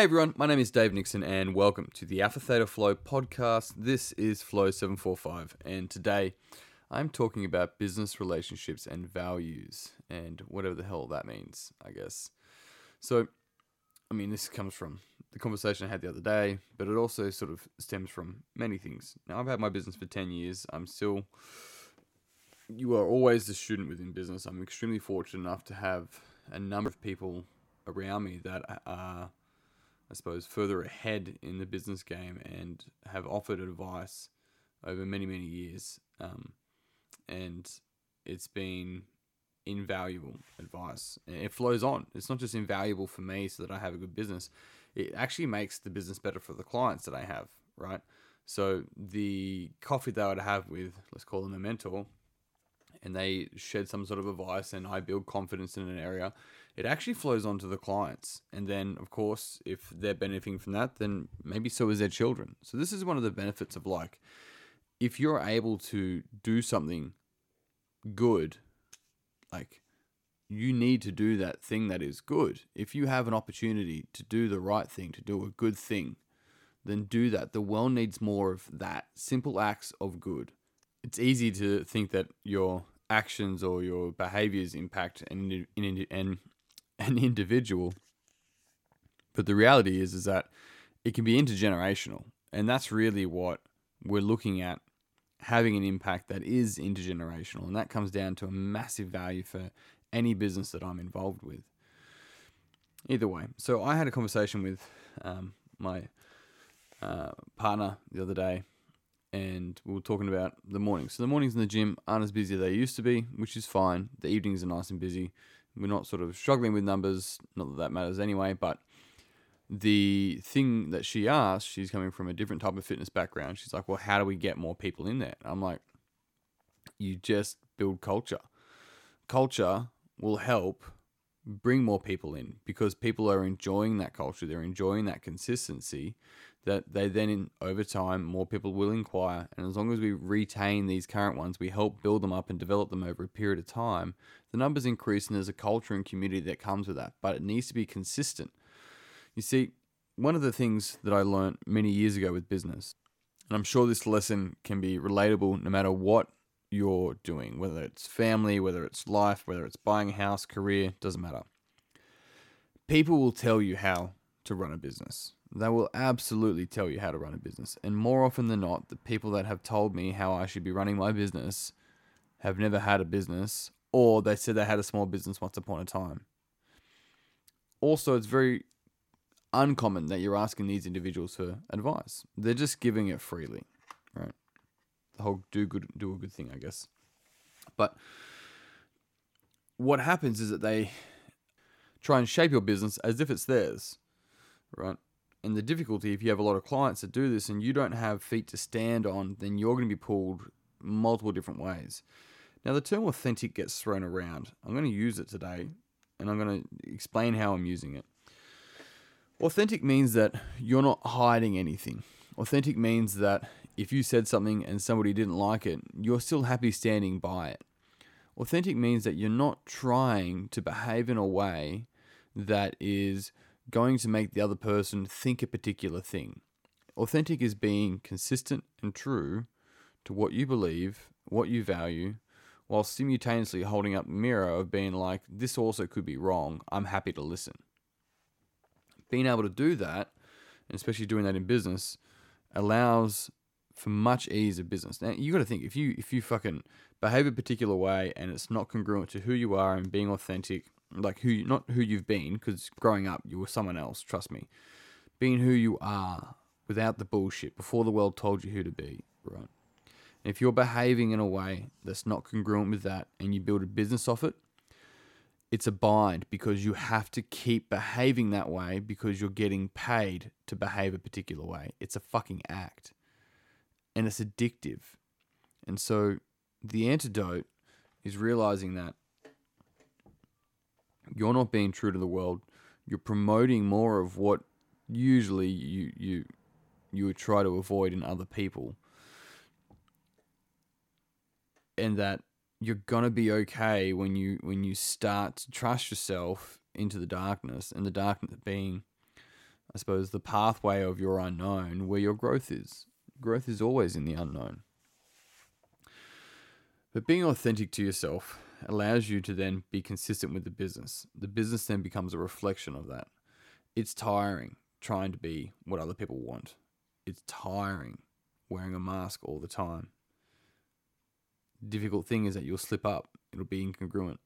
Hey everyone, my name is Dave Nixon and welcome to the Alpha Theta Flow podcast. This is Flow 745 and today I'm talking about business relationships and values and whatever the hell that means, I guess. So, I mean, this comes from the conversation I had the other day, but it also sort of stems from many things. Now, I've had my business for 10 years. I'm still, you are always the student within business. I'm extremely fortunate enough to have a number of people around me that are, I suppose, further ahead in the business game and have offered advice over many, many years. Um, and it's been invaluable advice. It flows on. It's not just invaluable for me so that I have a good business. It actually makes the business better for the clients that I have, right? So the coffee that I would have with, let's call them a mentor, and they shed some sort of advice and I build confidence in an area, it actually flows on to the clients. And then, of course, if they're benefiting from that, then maybe so is their children. So this is one of the benefits of like, if you're able to do something good, like you need to do that thing that is good. If you have an opportunity to do the right thing, to do a good thing, then do that. The world needs more of that simple acts of good. It's easy to think that your actions or your behaviors impact an, an, an, an individual, but the reality is is that it can be intergenerational, and that's really what we're looking at having an impact that is intergenerational. And that comes down to a massive value for any business that I'm involved with. Either way, so I had a conversation with um, my uh, partner the other day, and we were talking about the mornings. So the mornings in the gym aren't as busy as they used to be, which is fine. The evenings are nice and busy. We're not sort of struggling with numbers, not that that matters anyway, but the thing that she asked, she's coming from a different type of fitness background. She's like, well, how do we get more people in there? I'm like, you just build culture. Culture will help bring more people in because people are enjoying that culture. They're enjoying that consistency that they then, in, over time, more people will inquire. And as long as we retain these current ones, we help build them up and develop them over a period of time, the numbers increase and there's a culture and community that comes with that. But it needs to be consistent. You see, one of the things that I learned many years ago with business, and I'm sure this lesson can be relatable no matter what you're doing, whether it's family, whether it's life, whether it's buying a house, career, doesn't matter. People will tell you how to run a business. They will absolutely tell you how to run a business. And more often than not, the people that have told me how I should be running my business have never had a business, or they said they had a small business once upon a time. Also, it's very uncommon that you're asking these individuals for advice. They're just giving it freely, right? The whole do good, do a good thing, I guess. But what happens is that they try and shape your business as if it's theirs, right? And the difficulty, if you have a lot of clients that do this and you don't have feet to stand on, then you're going to be pulled multiple different ways. Now, the term authentic gets thrown around. I'm going to use it today and I'm going to explain how I'm using it. Authentic means that you're not hiding anything. Authentic means that if you said something and somebody didn't like it, you're still happy standing by it. Authentic means that you're not trying to behave in a way that is going to make the other person think a particular thing. Authentic is being consistent and true to what you believe, what you value, while simultaneously holding up the mirror of being like, this also could be wrong. I'm happy to listen being able to do that, and especially doing that in business, allows for much ease of business. Now you got to think if you if you fucking behave a particular way and it's not congruent to who you are and being authentic, like who not who you've been, because growing up you were someone else. Trust me, being who you are without the bullshit before the world told you who to be, right? And if you're behaving in a way that's not congruent with that, and you build a business off it, it's a bind because you have to keep behaving that way because you're getting paid to behave a particular way. It's a fucking act. And it's addictive. And so the antidote is realizing that you're not being true to the world. You're promoting more of what usually you you you would try to avoid in other people. And that you're gonna be okay when you when you start to trust yourself into the darkness and the darkness being I suppose, the pathway of your unknown where your growth is. Growth is always in the unknown. But being authentic to yourself allows you to then be consistent with the business. The business then becomes a reflection of that. It's tiring trying to be what other people want. It's tiring wearing a mask all the time. The difficult thing is that you'll slip up. It'll be incongruent.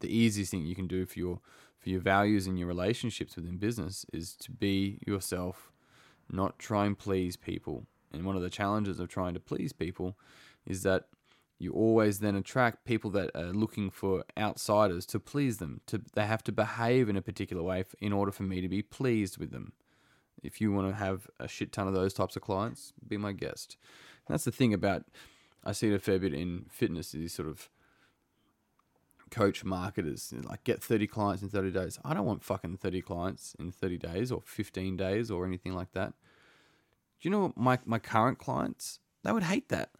The easiest thing you can do for your for your values and your relationships within business is to be yourself, not try and please people. And one of the challenges of trying to please people is that you always then attract people that are looking for outsiders to please them. To they have to behave in a particular way in order for me to be pleased with them. If you want to have a shit ton of those types of clients, be my guest. And that's the thing about I see it a fair bit in fitness. These sort of coach marketers like get 30 clients in 30 days. I don't want fucking 30 clients in 30 days or 15 days or anything like that. Do you know my my current clients? They would hate that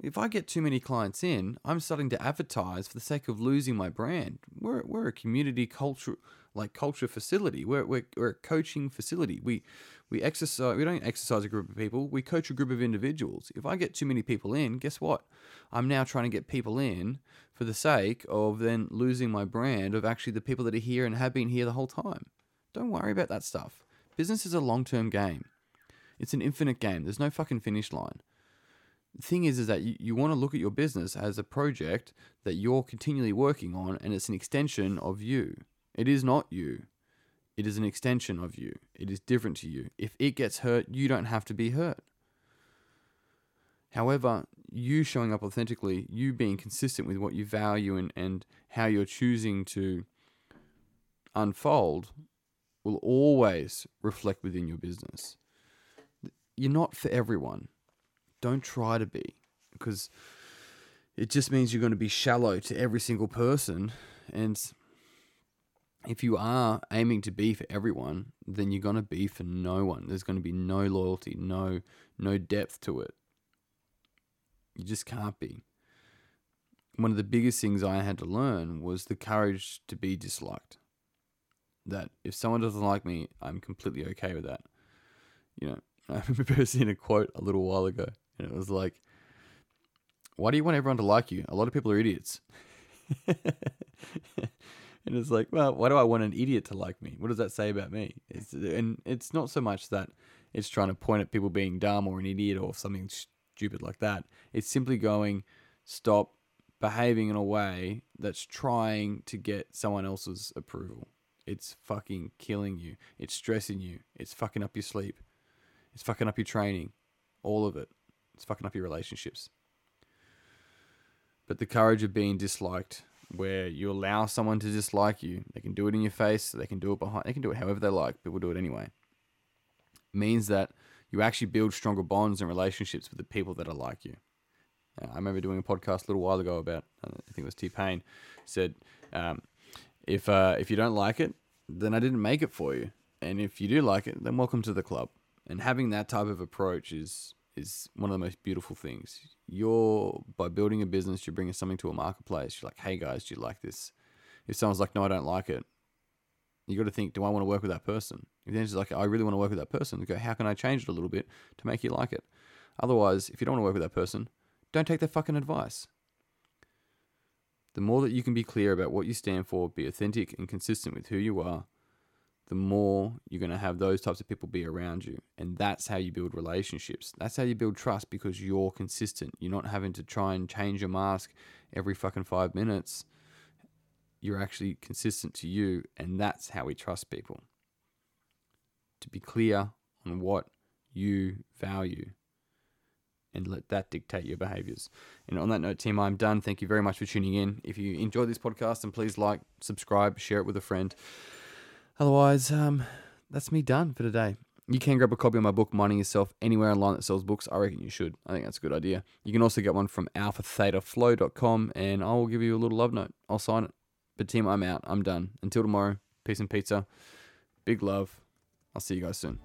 if I get too many clients in, I'm starting to advertise for the sake of losing my brand. We're, we're a community culture like culture facility. We're, we're, we're a coaching facility. We we exercise we don't exercise a group of people, we coach a group of individuals. If I get too many people in, guess what? I'm now trying to get people in for the sake of then losing my brand of actually the people that are here and have been here the whole time. Don't worry about that stuff. Business is a long term game. It's an infinite game. There's no fucking finish line the thing is is that you, you want to look at your business as a project that you're continually working on and it's an extension of you. It is not you. It is an extension of you. It is different to you. If it gets hurt you don't have to be hurt. However you showing up authentically you being consistent with what you value and, and how you're choosing to unfold will always reflect within your business. You're not for everyone don't try to be because it just means you're going to be shallow to every single person. And if you are aiming to be for everyone, then you're going to be for no one. There's going to be no loyalty, no no depth to it. You just can't be. One of the biggest things I had to learn was the courage to be disliked. That if someone doesn't like me, I'm completely okay with that. You know, I remember seeing a quote a little while ago and it was like, why do you want everyone to like you? A lot of people are idiots. and it's like, well, why do I want an idiot to like me? What does that say about me? It's, and it's not so much that it's trying to point at people being dumb or an idiot or something stupid like that. It's simply going, stop behaving in a way that's trying to get someone else's approval. It's fucking killing you. It's stressing you. It's fucking up your sleep. It's fucking up your training. All of it. It's fucking up your relationships. But the courage of being disliked, where you allow someone to dislike you, they can do it in your face, they can do it behind, they can do it however they like, People do it anyway, means that you actually build stronger bonds and relationships with the people that are like you. Uh, I remember doing a podcast a little while ago about, I think it was T Pain, said, um, if uh, if you don't like it, then I didn't make it for you, and if you do like it, then welcome to the club. And having that type of approach is is one of the most beautiful things. You're by building a business, you're bringing something to a marketplace. You're like, hey guys, do you like this? If someone's like, no, I don't like it, you got to think, do I want to work with that person? If then it's like, I really want to work with that person, go, how can I change it a little bit to make you like it? Otherwise, if you don't want to work with that person, don't take their fucking advice. The more that you can be clear about what you stand for, be authentic and consistent with who you are, the more you're going to have those types of people be around you. And that's how you build relationships. That's how you build trust because you're consistent. You're not having to try and change your mask every fucking five minutes. You're actually consistent to you. And that's how we trust people. To be clear on what you value and let that dictate your behaviors. And on that note, team, I'm done. Thank you very much for tuning in. If you enjoyed this podcast, then please like, subscribe, share it with a friend. Otherwise, um, that's me done for today. You can grab a copy of my book, Mining Yourself, anywhere online that sells books. I reckon you should. I think that's a good idea. You can also get one from alphathetaflow.com and I will give you a little love note. I'll sign it. But, team, I'm out. I'm done. Until tomorrow, peace and pizza. Big love. I'll see you guys soon.